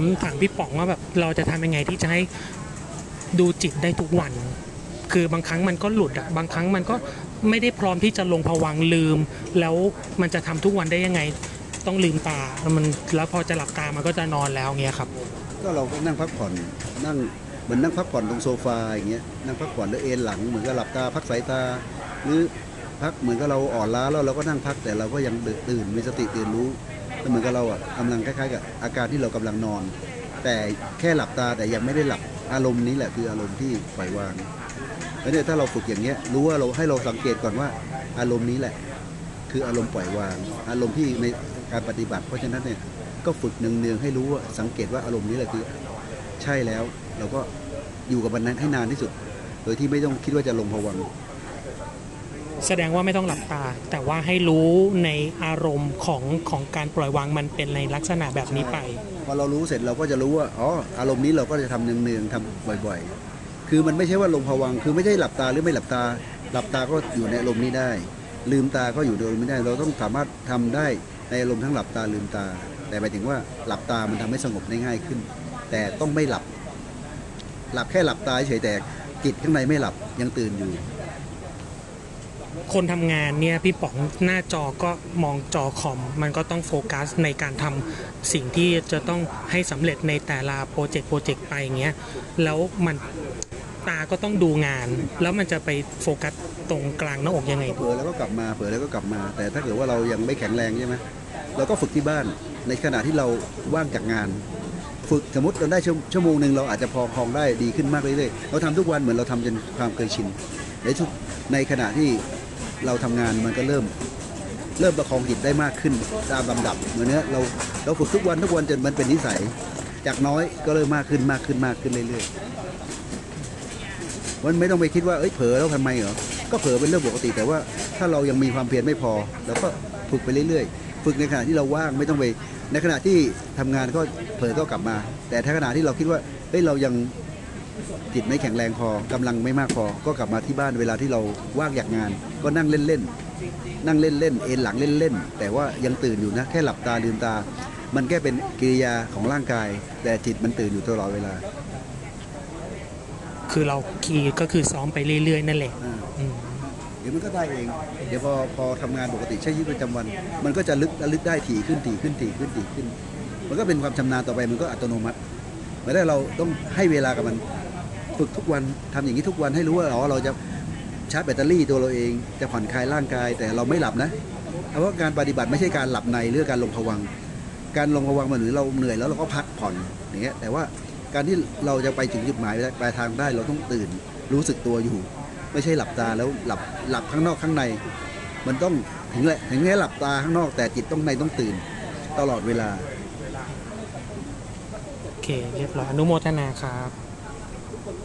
ามถามพี่ป๋องว่าแบบเราจะทำยังไงที่จะให้ดูจิตได้ทุกวัน คือบางครั้งมันก็หลุดอะบางครั้งมันก็ไม่ได้พร้อมที่จะลงผวังลืม แล้วมันจะทำทุกวันได้ยังไงต้องลืมตาแล้วมันแล้วพอจะหลับตามันก็จะนอนแล้วเงี้ยครับ ก็เราก็นั่งพักผ่อนนั่งเหมือนนั่งพักผ่อนตรงโซฟาอย่างเงี้ยนั่งพักผ่อนแล้วเอนหลังเหมือนกับหลับตาพักสายตา หรือพักเหมือนกับเราอ่อนล้าแล้วเราก็นั่งพักแต่เราก็ยังตื่นมีสติตื่นรู้ แล้วเหมือนกับเราอะกำลังคล้ายๆกับอาการที่เรากำลังนอน แต่แค่หลับตาแต่ยังไม่ได้หลับอารมณ์นี้แหละคืออารมณ์ที่ปล่อยวางแล้วเนี่ยถ้าเราฝึกอย่างเงี้ยรู้ว่าเราให้เราสังเกตก่อนว่า อารมณ์นี้แหละ คืออารมณ์ปล่อยวาง อารมณ์ที่ในการปฏิบัติ เพราะฉะนั้นเนี่ยก็ฝึกเนืองๆให้รู้ว่าสังเกตว่าอารมณ์นี้แหละคือ ใช่แล้วเราก็อยู่กับมันนั้นให้นานที่สุด โดยที่ไม่ต้องคิดว่าจะลงภวัง แสดงว่าไม่ต้องหลับตา แต่ว่าให้รู้ในอารมณ์ของของการปล่อยวางมันเป็นในลักษณะแบบนี้ไป พอเรารู้เสร็จเราก็จะรู้ว่าอ๋ออารมณ์นี้เราก็จะทำเนืองๆทำบ่อยๆ คือมันไม่ใช่ว่าลงภวังคือไม่ใช่หลับตาหรือไม่หลับตา หลับตาก็อยู่ในอารมณ์นี้ได้ ลืมตาก็อยู่ในอารมณ์นี้ได้ เราต้องสามารถทำได้ในอารมณ์ทั้งหลับตาลืมตา แต่หมายถึงว่าหลับตามันทำให้สงบได้ง่ายขึ้น แต่ต้องไม่หลับ หลับแค่หลับตาเฉยแต่จิตข้างในไม่หลับยังตื่นอยู่ คนทำงานเนี่ยพี่ป๋องหน้าจอก็มองจอคอม มันก็ต้องโฟกัสในการทำสิ่งที่จะต้องให้สำเร็จในแต่ละโปรเจกต์โปรเจกต์ไปอย่างเงี้ยแล้วมันตาก็ต้องดูงาน แล้วมันจะไปโฟกัสตรงกลางหน้าอกยังไง เผลอแล้วก็กลับมาเผลอแล้วก็กลับมา แต่ถ้าเกิดว่าเรายังไม่แข็งแรงใช่ไหมเราก็ฝึกที่บ้านในขณะที่เราว่างจากงาน ฝึกสมมติเราได้ชั่วโมงหนึ่งเราอาจจะพอคลองได้ดีขึ้นมากเรื่อยๆเราทำทุกวันเหมือนเราทำจนความเคยชิน ในทุกในขณะที่เราทำงานมันก็เริ่ม เริ่มประคองจิตได้มากขึ้นตามลำดับเหมือนเนี้ยเราเราฝึกทุกวันทุกวันจนมันเป็นนิสัย จากน้อยก็เริ่มมากขึ้นมากขึ้นมากขึ้นเรื่อยๆมันไม่ต้องไปคิดว่าเอ้ยเผลอแล้วทำไมเหรอก็เผลอเป็นเรื่องปกติ แต่ว่าถ้าเรายังมีความเพียรไม่พอเราก็ฝึกไปเรื่อยๆ ฝึกในขณะที่เราว่างไม่ต้องไปในขณะที่ทำงานก็เผลอก็กลับมา แต่ถ้าขณะที่เราคิดว่าเฮ้ยเรายัง จิตไม่แข็งแรงพอกำลังไม่มากพอ ก็กลับมาที่บ้านเวลาที่เราว่างจากงาน ก็นั่งเล่นๆนั่งเล่นๆเอนหลังเล่นๆแต่ว่ายังตื่นอยู่นะแค่หลับตาลืมตา มันแค่เป็นกิริยาของร่างกาย แต่จิตมันตื่นอยู่ตลอดเวลา คือเราคีย์ก็คือซ้อมไปเรื่อยๆนั่นแหละอ่าอืมเดี๋ยวมันก็ได้เอง เดี๋ยวพอพอทำงานปกติใช้ชีวิตประจำวัน มันก็จะลึกระลึกได้ถี่ขึ้นถี่ขึ้นถี่ขึ้นถี่ขึ้น มันก็เป็นความชำนาญต่อไปมันก็อัตโนมัติไม่ได้เราต้องให้เวลากับมัน ฝึกทุกวันทำอย่างนี้ทุกวันให้รู้ว่าอ๋อเราจะชาร์จแบตเตอรี่ตัวเราเองจะผ่อนคลายร่างกายแต่เราไม่หลับนะเพราะว่าการปฏิบัติไม่ใช่การหลับในหรือการลงผวัง การลงผวังมันหมือเราเหนื่อยแล้วเราก็พักผ่อนอย่างเงี้ยแต่ว่าการที่เราจะไปถึงจุดหมายปลายทางได้เราต้องตื่นรู้สึกตัวอยู่ ไม่ใช่หลับตาแล้วหลับหลับข้างนอกข้างใน มันต้องถึงแหละถึงแค่หลับตาข้างนอกแต่จิตต้องในต้องตื่นตลอดเวลาโอเคเรียบร้อยอนุโมทนาครับ